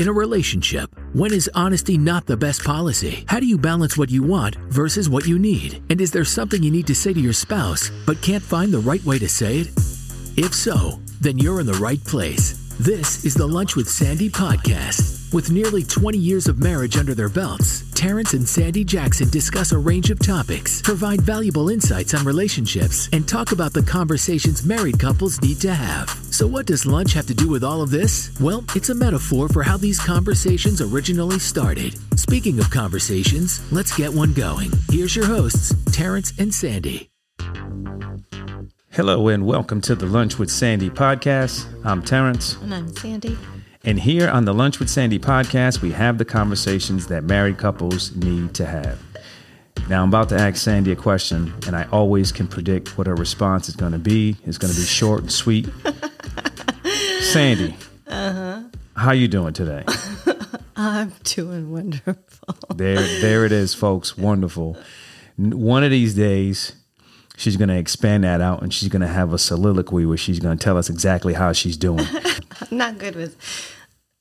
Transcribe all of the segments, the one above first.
In a relationship, when is honesty not the best policy? How do you balance what you want versus what you need? And is there something you need to say to your spouse but can't find the right way to say it? If so, then you're in the right place. This is the Lunch with Sandy podcast. With nearly 20 years of marriage under their belts, Terrance and Sandy Jackson discuss a range of topics, provide valuable insights on relationships, and talk about the conversations married couples need to have. So, what does lunch have to do with all of this? Well, it's a metaphor for how these conversations originally started. Speaking of conversations, let's get one going. Here's your hosts, Terrance and Sandy. Hello and welcome to the Lunch with Sandy podcast. I'm Terrance. And I'm Sandy. And here on the Lunch with Sandy podcast, we have the conversations that married couples need to have. Now, I'm about to ask Sandy a question, and I always can predict what her response is going to be. It's going to be short and sweet. Sandy, uh-huh. how you doing today? I'm doing wonderful. There, there it is, folks. Wonderful. One of these days, she's going to expand that out and she's going to have a soliloquy where she's going to tell us exactly how she's doing. I'm not good with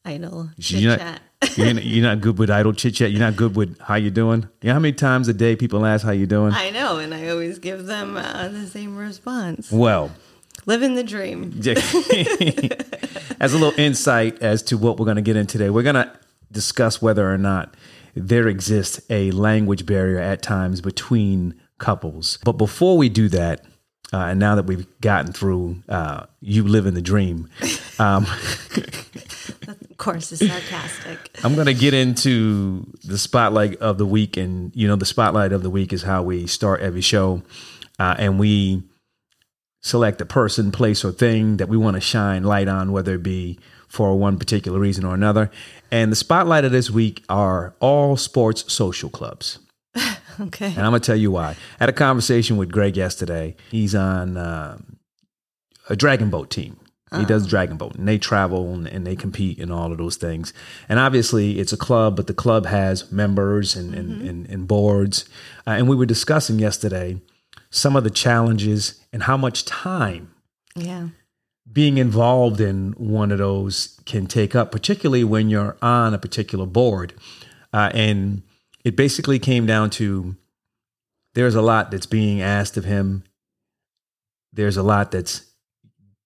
idle chit chat. you're, not, you're not good with idle chit chat. You're not good with how you're doing. You know how many times a day people ask how you're doing? I know, and I always give them uh, the same response. Well, Living the dream. as a little insight as to what we're going to get in today, we're going to discuss whether or not there exists a language barrier at times between couples. But before we do that, uh, and now that we've gotten through uh, you living the dream, um, Of course, it's sarcastic. I'm going to get into the spotlight of the week. And, you know, the spotlight of the week is how we start every show. Uh, and we select a person, place, or thing that we want to shine light on, whether it be for one particular reason or another. And the spotlight of this week are all sports social clubs. Okay. And I'm going to tell you why. I had a conversation with Greg yesterday. He's on uh, a dragon boat team. He does dragon boat and they travel and, and they compete and all of those things. And obviously, it's a club, but the club has members and, and, and, and boards. Uh, and we were discussing yesterday some of the challenges and how much time Yeah. being involved in one of those can take up, particularly when you're on a particular board. Uh, and it basically came down to there's a lot that's being asked of him. There's a lot that's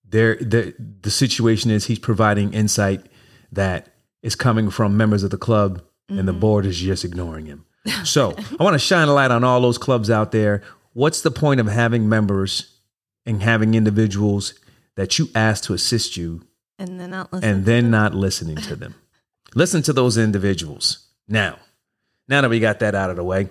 there. The, the situation is he's providing insight that is coming from members of the club, and the mm-hmm. board is just ignoring him. So I want to shine a light on all those clubs out there. What's the point of having members and having individuals that you ask to assist you And then not listen. and then not listening to them. Listen to those individuals. Now, now that we got that out of the way,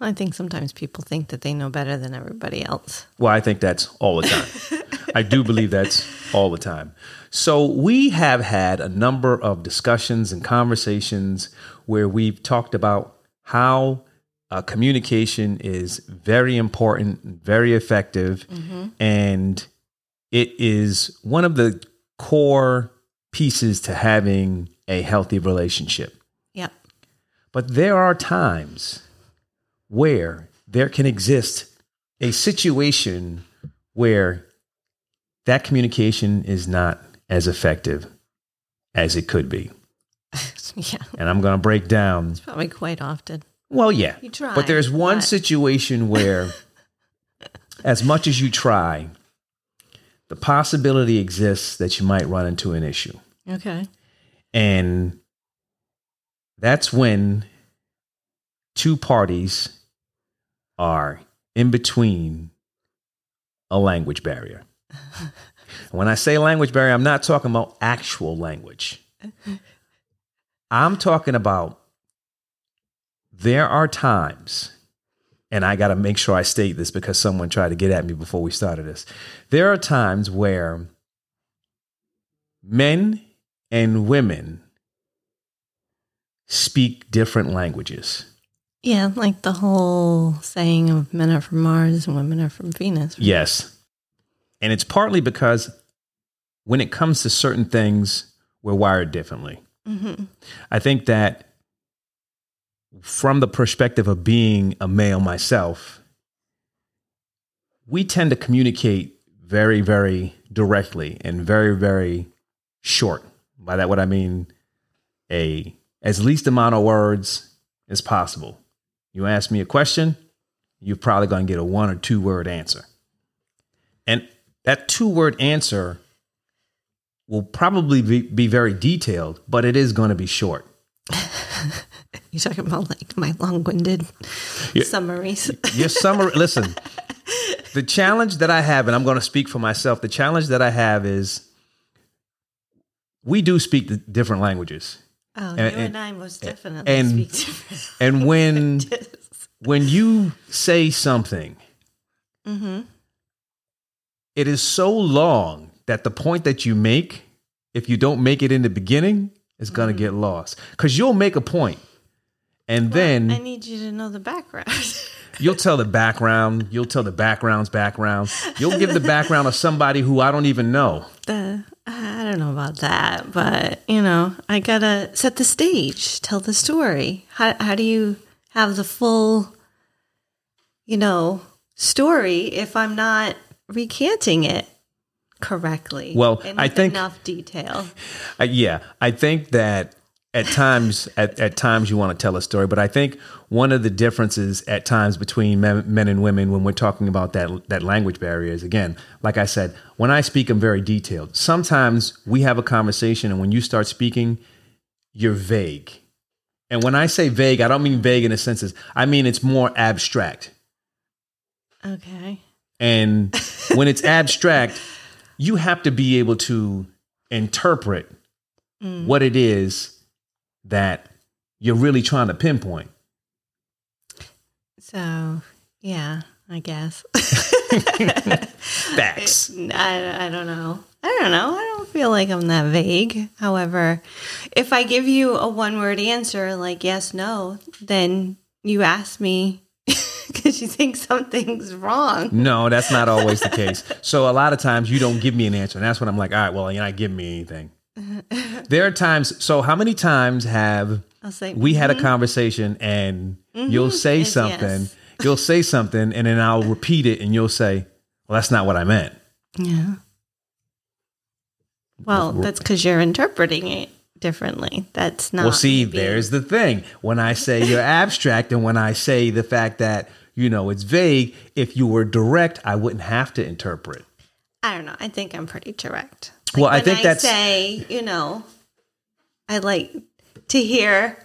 I think sometimes people think that they know better than everybody else. well, I think that's all the time. I do believe that's all the time. So, we have had a number of discussions and conversations where we've talked about how uh, communication is very important, very effective, and it is one of the core pieces to having a healthy relationship. But there are times where there can exist a situation where that communication is not as effective as it could be. Yeah. And I'm going to break down. Probably quite often. Well, yeah. You try, But there's one but- situation where, as much as you try, the possibility exists that you might run into an issue. Okay. And that's when two parties are in between a language barrier. when I say language barrier, I'm not talking about actual language. I'm talking about there are times, and I got to make sure I state this because someone tried to get at me before we started this. There are times where men and women speak different languages. Yeah, like the whole saying of men are from Mars and women are from Venus. Yes. And it's partly because when it comes to certain things, we're wired differently. Mm-hmm. I think that from the perspective of being a male myself, we tend to communicate very, very directly and very, very short. By that, what I mean, a as least amount of words as possible. You ask me a question, you're probably going to get a one or two word answer. And that two word answer will probably be, be very detailed, but it is going to be short. You're talking about like my long-winded summaries? Your summary, listen, the challenge that I have, and I'm going to speak for myself, the challenge that I have is we do speak different languages. Oh, And- you and- and, I most definitely and- speak different. And when when you say something, Mm-hmm. it is so long that the point that you make, if you don't make it in the beginning, is going to get lost. Because you'll make a point, and then I need you to know the background. you'll tell the background, you'll tell the background's background, you'll give the background of somebody who I don't even know. the I don't know about that, but you know, I gotta set the stage, tell the story. How how do you have the full, you know, story if I'm not recanting it correctly? Well, I think- enough detail. Uh, yeah, I think that at times, at, at times you want to tell a story, but I think one of the differences at times between men, men and women when we're talking about that that language barrier is again, like I said, when I speak, I'm very detailed. Sometimes we have a conversation, and when you start speaking, you're vague. And when I say vague, I don't mean vague in the senses. I mean it's more abstract. Okay. And when it's abstract, you have to be able to interpret mm. what it is that you're really trying to pinpoint. So yeah, I guess. Facts. I, I don't know. I don't know. I don't feel like I'm that vague. However, if I give you a one word answer like yes, no, then you ask me because you think something's wrong. No, that's not always the case. So a lot of times you don't give me an answer. And that's when I'm like, all right, well, you're not giving me anything. There are times. So how many times have I'll say we had a mm-hmm. conversation and mm-hmm. you'll say is something, yes. you'll say something, and then I'll repeat it and you'll say, well, that's not what I meant. yeah. Well, that's because you're interpreting it differently. That's not. Well, see, maybe- there's the thing. When I say you're abstract and when I say the fact that, you know, it's vague, if you were direct, I wouldn't have to interpret. I don't know. I think I'm pretty direct. Well, I think that's- say, you know, I like to hear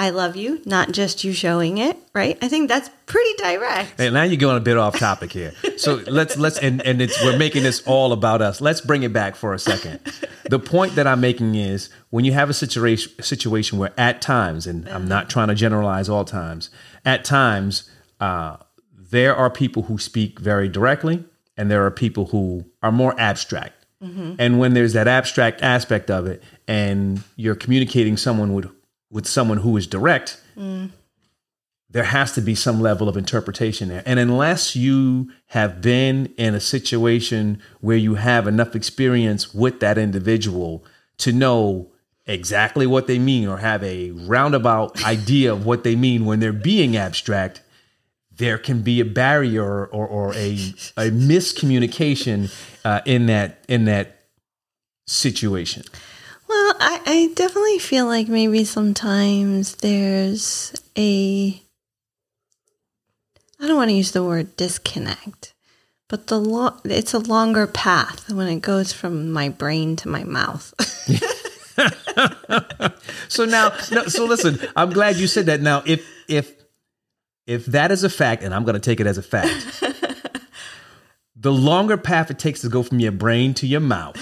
I love you, not just you showing it, right? I think that's pretty direct. And now you're going a bit off topic here. So let's let's and and it's we're making this all about us. Let's bring it back for a second. The point that I'm making is when you have a situation situation where at times, and I'm not trying to generalize all times, at times uh, there are people who speak very directly, and there are people who are more abstract. Mm-hmm. And when there's that abstract aspect of it, and you're communicating someone with with someone who is direct, mm. there has to be some level of interpretation there. And unless you have been in a situation where you have enough experience with that individual to know exactly what they mean or have a roundabout idea of what they mean when they're being abstract, there can be a barrier or, or, or a, a miscommunication uh, in that in that situation. Well, I, I definitely feel like maybe sometimes there's a I don't want to use the word disconnect, but the lo- it's a longer path when it goes from my brain to my mouth. So now, no, so listen. I'm glad you said that. Now, if if if that is a fact, and I'm going to take it as a fact, the longer path it takes to go from your brain to your mouth,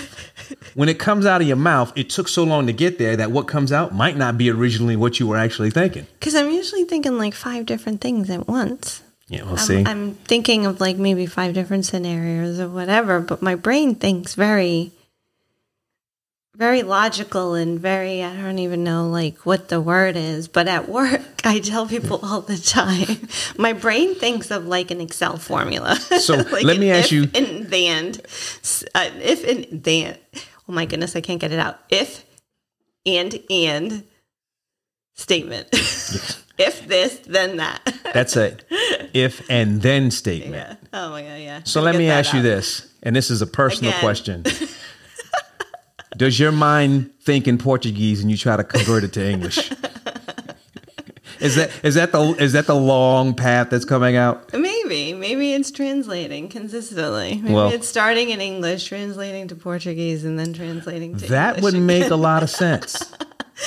when it comes out of your mouth, it took so long to get there that what comes out might not be originally what you were actually thinking. Because I'm usually thinking like five different things at once. Yeah, we'll see. I'm, I'm thinking of like maybe five different scenarios or whatever, but my brain thinks very, very logical and very, I don't even know like what the word is, but at work, I tell people all the time, my brain thinks of like an Excel formula. So, Like let me ask if you- And then, uh, if and then, oh my goodness, I can't get it out. If and and statement. if this, then that. That's a if and then statement. Yeah. Oh my god. Yeah. So let me ask you this, and this is a personal Again. question. Does your mind think in Portuguese and you try to convert it to English? is that is that the is that the long path that's coming out? Maybe, maybe it's translating consistently. Maybe Well- it's starting in English, translating to Portuguese, and then translating to That English would again. make a lot of sense.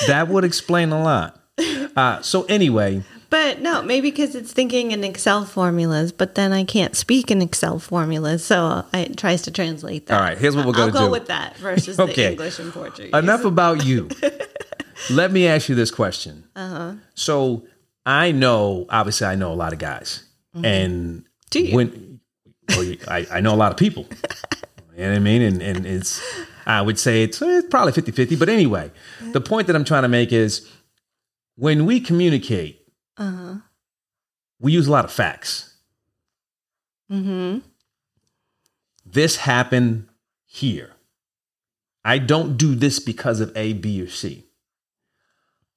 that would explain a lot. Uh, so anyway, But no, maybe because it's thinking in Excel formulas, but then I can't speak in Excel formulas, so it tries to translate that. All right, here's what we're I'll gonna go do. with that versus Okay. the English and Portuguese. enough about you. Let me ask you this question. Uh-huh. So I know, obviously, I know a lot of guys, and Mm-hmm. Do you? when well, I, I know a lot of people. you know what I mean? And and it's I would say it's, it's probably 50-50. But anyway, the point that I'm trying to make is when we communicate, Uh-huh. we use a lot of facts. Mm-hmm. This happened here. I don't do this because of A, B, or C.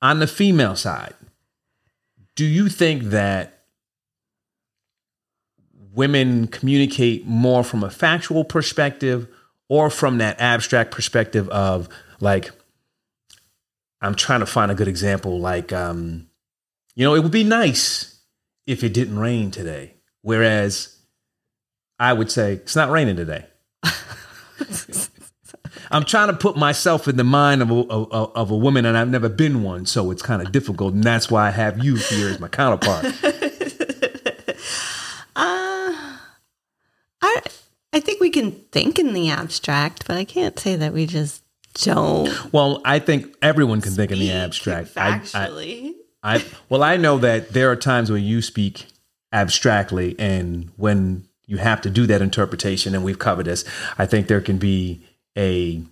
On the female side, do you think that women communicate more from a factual perspective or from that abstract perspective of like, I'm trying to find a good example, like, um, you know, it would be nice if it didn't rain today. Whereas I would say, it's not raining today. I'm trying to put myself in the mind of a, of, of a woman, and I've never been one, so it's kind of difficult. And that's why I have you here as my counterpart. Uh, I I think we can think in the abstract, but I can't say that we just don't. Well, I think everyone can think in the abstract. I, I, well, I know that there are times when you speak abstractly, and when you have to do that interpretation, and we've covered this, I think there can be a,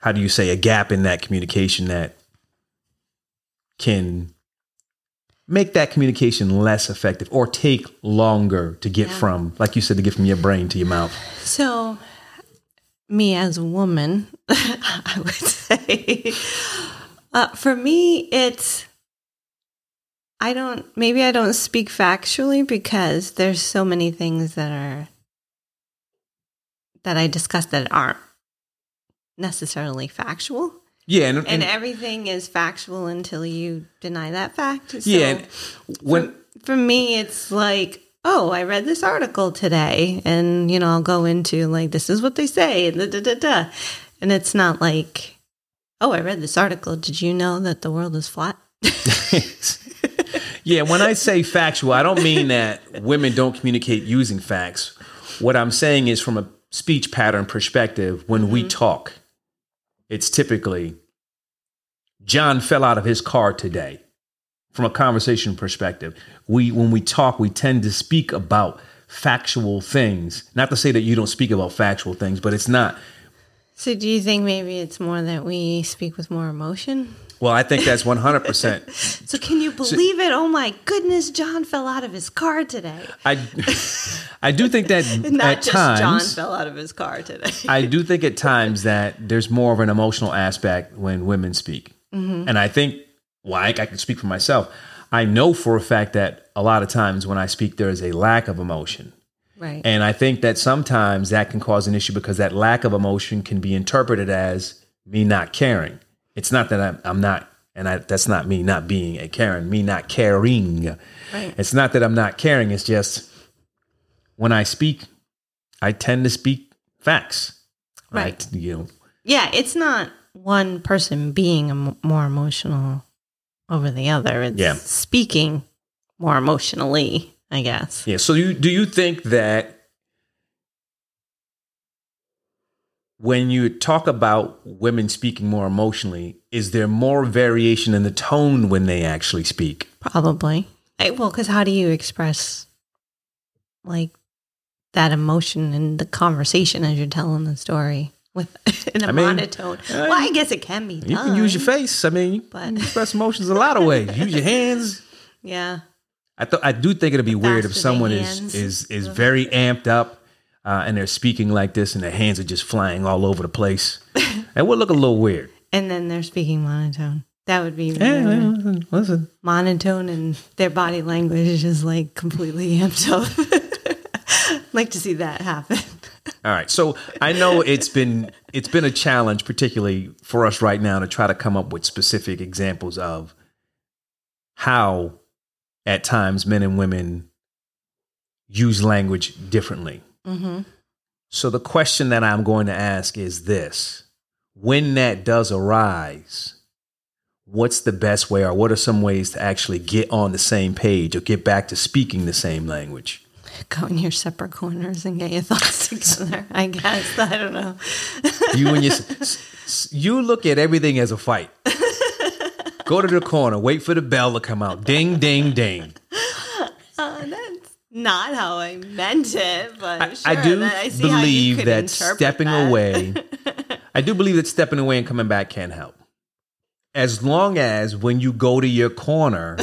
how do you say, a gap in that communication that can make that communication less effective or take longer to get Yeah. from, like you said, to get from your brain to your mouth. So, me as a woman, I would say, uh, for me, it's, I don't, maybe I don't speak factually because there's so many things that are, that I discuss that aren't necessarily factual. Yeah, and, And and- everything is factual until you deny that fact. So yeah, and when for, for me, it's like, oh, I read this article today, and you know, I'll go into like, this is what they say, and da da da da, and it's not like, oh, I read this article. Did you know that the world is flat? yeah, when I say factual, I don't mean that women don't communicate using facts. What I'm saying is from a speech pattern perspective, when we mm-hmm. talk, it's typically John fell out of his car today. From a conversation perspective, we when we talk, we tend to speak about factual things. Not to say that you don't speak about factual things, but it's not. So, do you think maybe it's more that we speak with more emotion? Well, I think that's 100%. So, can you believe it? Oh my goodness, John fell out of his car today. I, I do think that Not at just times, John fell out of his car today. I do think at times that there's more of an emotional aspect when women speak. Mm-hmm. And I think, well, I, I can speak for myself. I know for a fact that a lot of times when I speak, there is a lack of emotion. right. And I think that sometimes that can cause an issue because that lack of emotion can be interpreted as me not caring. It's not that I'm, I'm not, and I, that's not me not being a Karen, me not caring. Right. It's not that I'm not caring. It's just when I speak, I tend to speak facts. Right. You know, Yeah, it's not one person being more emotional over the other. It's Yeah. speaking more emotionally, I guess. yeah. So you, do you think that when you talk about women speaking more emotionally, is there more variation in the tone when they actually speak? Probably. I, well, because how do you express like that emotion in the conversation as you're telling the story with in a I mean, monotone? well, I guess it can be done. You can use your face. I mean, you But- express emotions a lot of ways. Use your hands. Yeah. I th- I do think it'd be weird if someone is is is very amped up uh, and they're speaking like this and their hands are just flying all over the place. It would look a little weird. And then they're speaking monotone. That would be yeah, listen, listen. monotone and their body language is just like completely amped up. like to see that happen. All right. So I know it's been it's been a challenge, particularly for us right now, to try to come up with specific examples of how at times men and women use language differently. Mm-hmm. So the question that I'm going to ask is this when that does arise, what's the best way or what are some ways to actually get on the same page or get back to speaking the same language? Go in your separate corners and get your thoughts together. I guess I don't know. You when you you look at everything as a fight. Go to the corner, wait for the bell to come out. Ding, ding, ding. Not how I meant it, but I, sure, I do I see how you believe that stepping that. away, I do believe that stepping away and coming back can help. As long as when you go to your corner,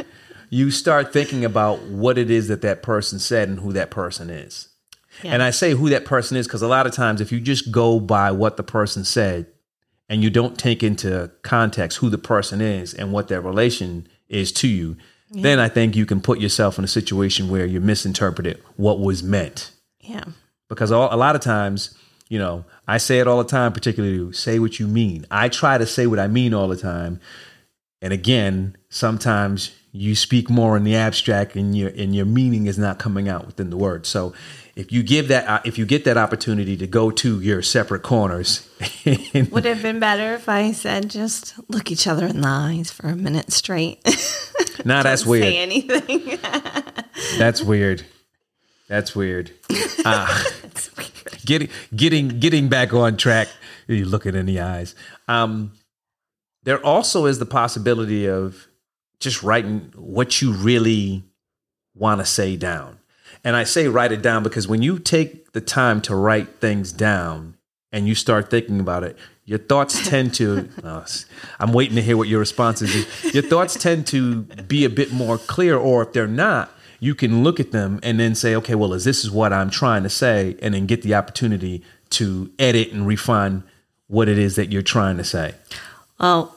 you start thinking about what it is that that person said and who that person is. Yeah. And I say who that person is because a lot of times, if you just go by what the person said and you don't take into context who the person is and what their relation is to you, then I think you can put yourself in a situation where you misinterpreted what was meant yeah, because all, a lot of times, you know, I say it all the time, particularly say what you mean. I try to say what I mean all the time. And again, sometimes you speak more in the abstract and your and your meaning is not coming out within the word. So if you give that uh, if you get that opportunity to go to your separate corners would it have been better if I said just look each other in the eyes for a minute straight? Nah, that's weird. Say anything. That's weird. That's weird. Ah. getting getting getting back on track. You look it in the eyes. Um, there also is the possibility of just writing what you really want to say down. And I say write it down because when you take the time to write things down and you start thinking about it, your thoughts tend to. Uh, s- I'm waiting to hear what your response is. Your thoughts tend to be a bit more clear, or if they're not, you can look at them and then say, okay, well, is this is what I'm trying to say, and then get the opportunity to edit and refine what it is that you're trying to say. well,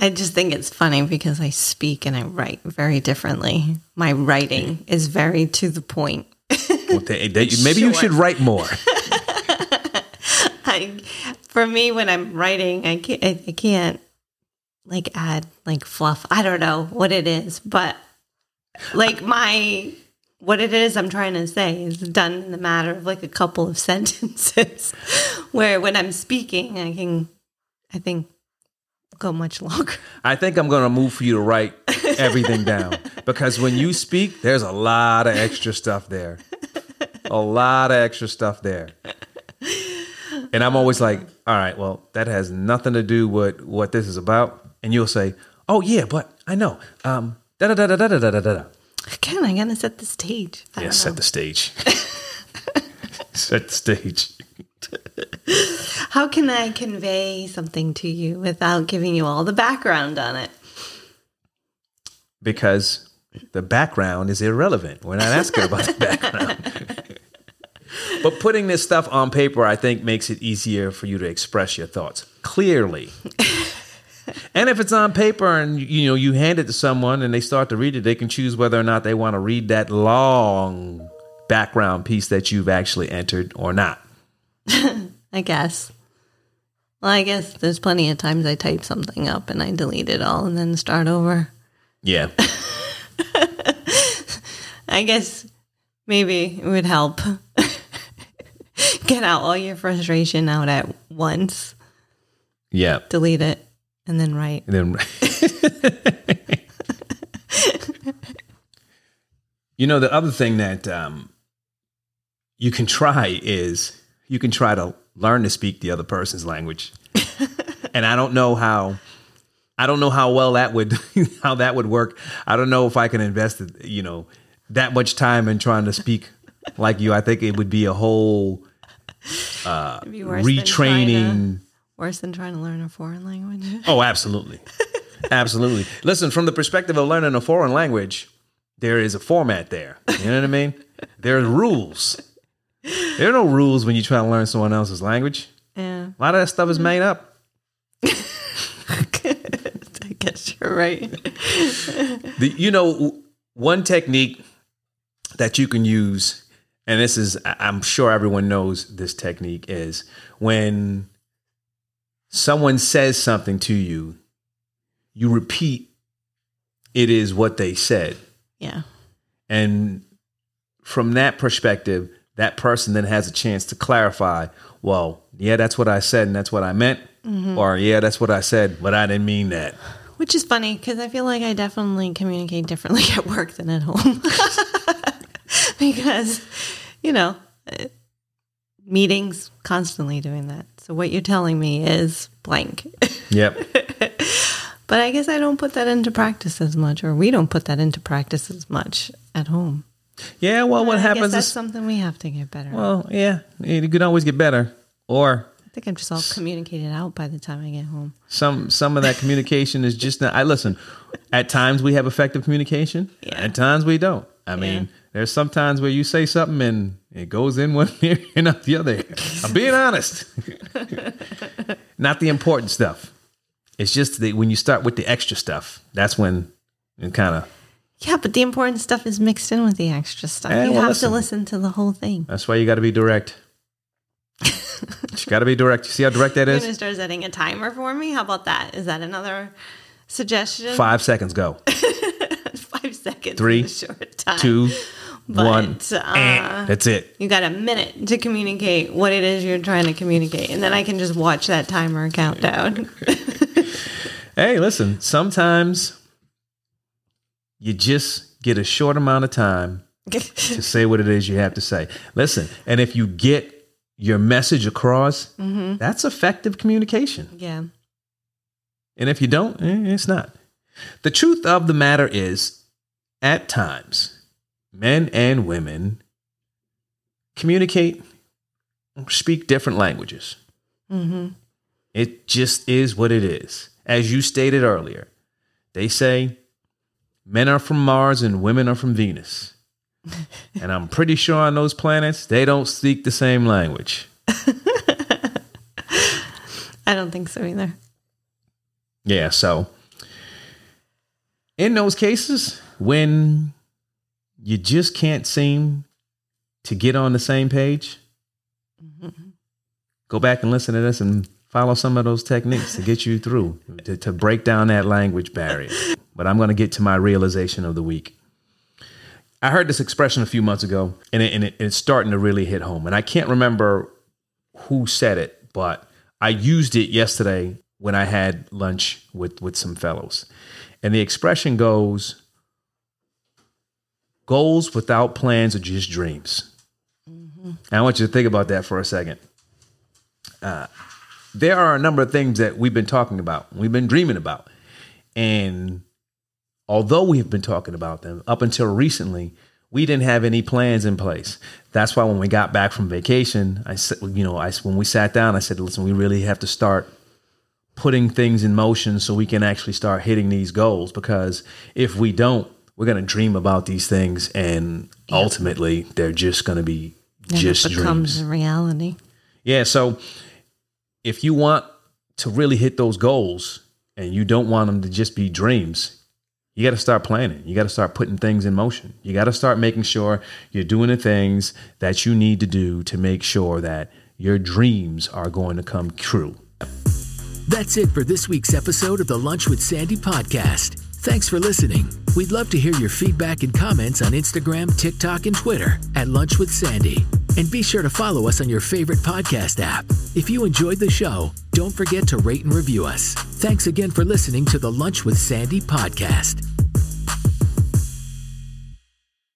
I just think it's funny because I speak and I write very differently. My writing is very to the point. Well, they- they- maybe you should write more. I, for me, when I'm writing, I can't, I, can't like add like fluff. I don't know what it is, but like my what it is I'm trying to say is done in the matter of like a couple of sentences. Where when I'm speaking, I can, I think, go much longer. I think I'm going to move for you to write everything down because when you speak, there's a lot of extra stuff there. A lot of extra stuff there. And I'm always like, all right, well, that has nothing to do with what this is about. And you'll say, oh, yeah, but I know. Um, da da da da da da da da. Again, I gotta set the stage. I Yeah, set the stage. set the stage. How can I convey something to you without giving you all the background on it? because the background is irrelevant. We're not asking about the background. But putting this stuff on paper, I think, makes it easier for you to express your thoughts clearly. and if it's on paper and you know you hand it to someone and they start to read it, they can choose whether or not they want to read that long background piece that you've actually entered or not. I guess. Well, I guess there's plenty of times I type something up and I delete it all and then start over. Yeah. I guess maybe it would help get out all your frustration out at once, Yeah. delete it, and then write. And then, you know, the other thing that um, you can try is you can try to learn to speak the other person's language. and I don't know how. I don't know how well that would how that would work. I don't know if I can invest, you know, that much time in trying to speak like you. I think it would be a whole Uh, be than to- retraining. worse than trying to learn a foreign language. Oh, absolutely. absolutely. Listen, from the perspective of learning a foreign language, there is a format there. You know what I mean? There are rules. There are no rules when you try to learn someone else's language. Yeah, A lot of that stuff is made up. I guess you're right. The, you know, one technique that you can use, and this is I'm sure everyone knows this technique is when someone says something to you, you repeat it is what they said. Yeah. And from that perspective, that person then has a chance to clarify, well, yeah, that's what I said and that's what I meant. Mm-hmm. Or, yeah, that's what I said, but I didn't mean that. Which is funny because I feel like I definitely communicate differently at work than at home. because, you know, meetings constantly doing that. So what you're telling me is blank. Yep. but I guess I don't put that into practice as much, or we don't put that into practice as much at home. Yeah, well, what I happens that's is, something we have to get better. at. well, yeah, you can always get better. Or I think I'm just all communicated out by the time I get home. some some of that communication is just not. I listen. At times we have effective communication. Yeah. At times we don't. I mean, there's sometimes where you say something and it goes in one ear and out the other. I'm being honest. not the important stuff. It's just that when you start with the extra stuff, that's when it kind of. Yeah, but the important stuff is mixed in with the extra stuff. Eh, you well, have listen. to listen to the whole thing. That's why you got to be direct. you got to be direct. You see how direct that You're going to start setting a timer for me? How about that? Is that another suggestion? Five seconds. Go. Five seconds. Three, short time. Two, But, one. uh, That's it. You got a minute to communicate what it is you're trying to communicate, and then I can just watch that timer countdown. Hey, listen, sometimes you just get a short amount of time to say what it is you have to say. Listen, and if you get your message across, that's effective communication. yeah. And if you don't, eh, it's not. The truth of the matter is, at times, men and women communicate, speak different languages. hmm It just is what it is. As you stated earlier, they say men are from Mars and women are from Venus. and I'm pretty sure on those planets, they don't speak the same language. I don't think so either. Yeah, so in those cases, when you just can't seem to get on the same page, mm-hmm. go back and listen to this and follow some of those techniques to get you through, to, to break down that language barrier. But I'm going to get to my realization of the week. I heard this expression a few months ago, and, it, and it, it's starting to really hit home. And I can't remember who said it, but I used it yesterday when I had lunch with, with some fellows. And the expression goes goals without plans are just dreams. And I want you to think about that for a second. Uh, there are a number of things that we've been talking about, we've been dreaming about. And although we've been talking about them up until recently, we didn't have any plans in place. That's why when we got back from vacation, I said, you know, I when we sat down, I said, listen, we really have to start putting things in motion so we can actually start hitting these goals. Because if we don't, we're going to dream about these things, and ultimately, they're just going to be Never just becomes dreams. a reality. Yeah. So if you want to really hit those goals and you don't want them to just be dreams, you got to start planning. You got to start putting things in motion. You got to start making sure you're doing the things that you need to do to make sure that your dreams are going to come true. That's it for this week's episode of the Lunch with Sandy podcast. Thanks for listening. We'd love to hear your feedback and comments on Instagram, TikTok, and Twitter at Lunch with Sandy. And be sure to follow us on your favorite podcast app. If you enjoyed the show, don't forget to rate and review us. Thanks again for listening to the Lunch with Sandy podcast.